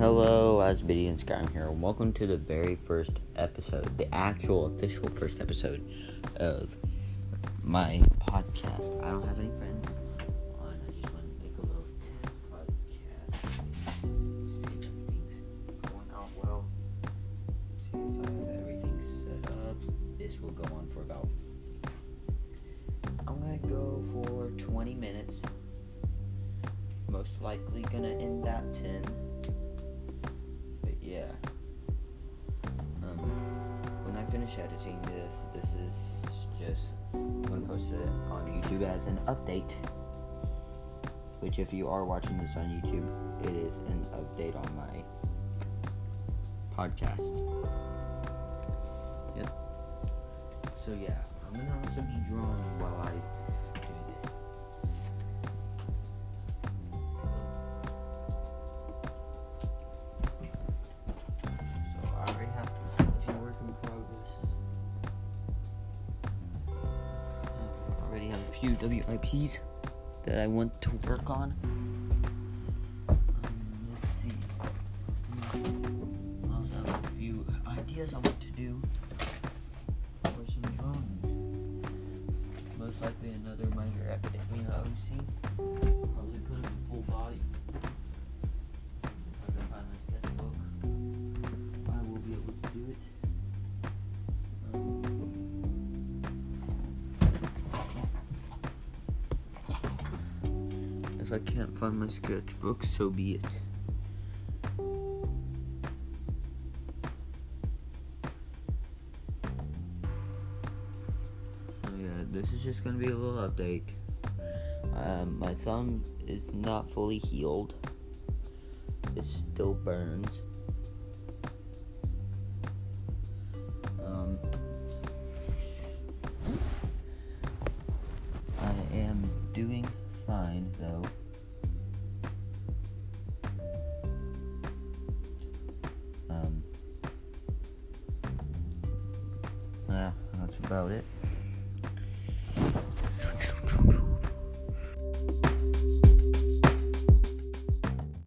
Hello, Osbidian Skyrim here, and welcome to the very first episode, the actual official first episode of my podcast. I don't have any friends on. I just want to make a little test podcast. See if everything's going out well. See if I have everything set up. This will go on for about. I'm gonna go for 20 minutes. Most likely gonna end at 10 finish editing this, this is just gonna post it on YouTube as an update. Which, if you are watching this on YouTube, it is an update on my podcast. Yep. So yeah, I'm gonna also be drawing already have a few WIPs that I want to work on. Um, let's see. I also have a few ideas to do for some drawings. Most likely another minor. If I can't find my sketchbook, so be it. So yeah, this is just gonna be a little update. Um, my thumb is not fully healed. It still burns. Though. Um, yeah, that's about it.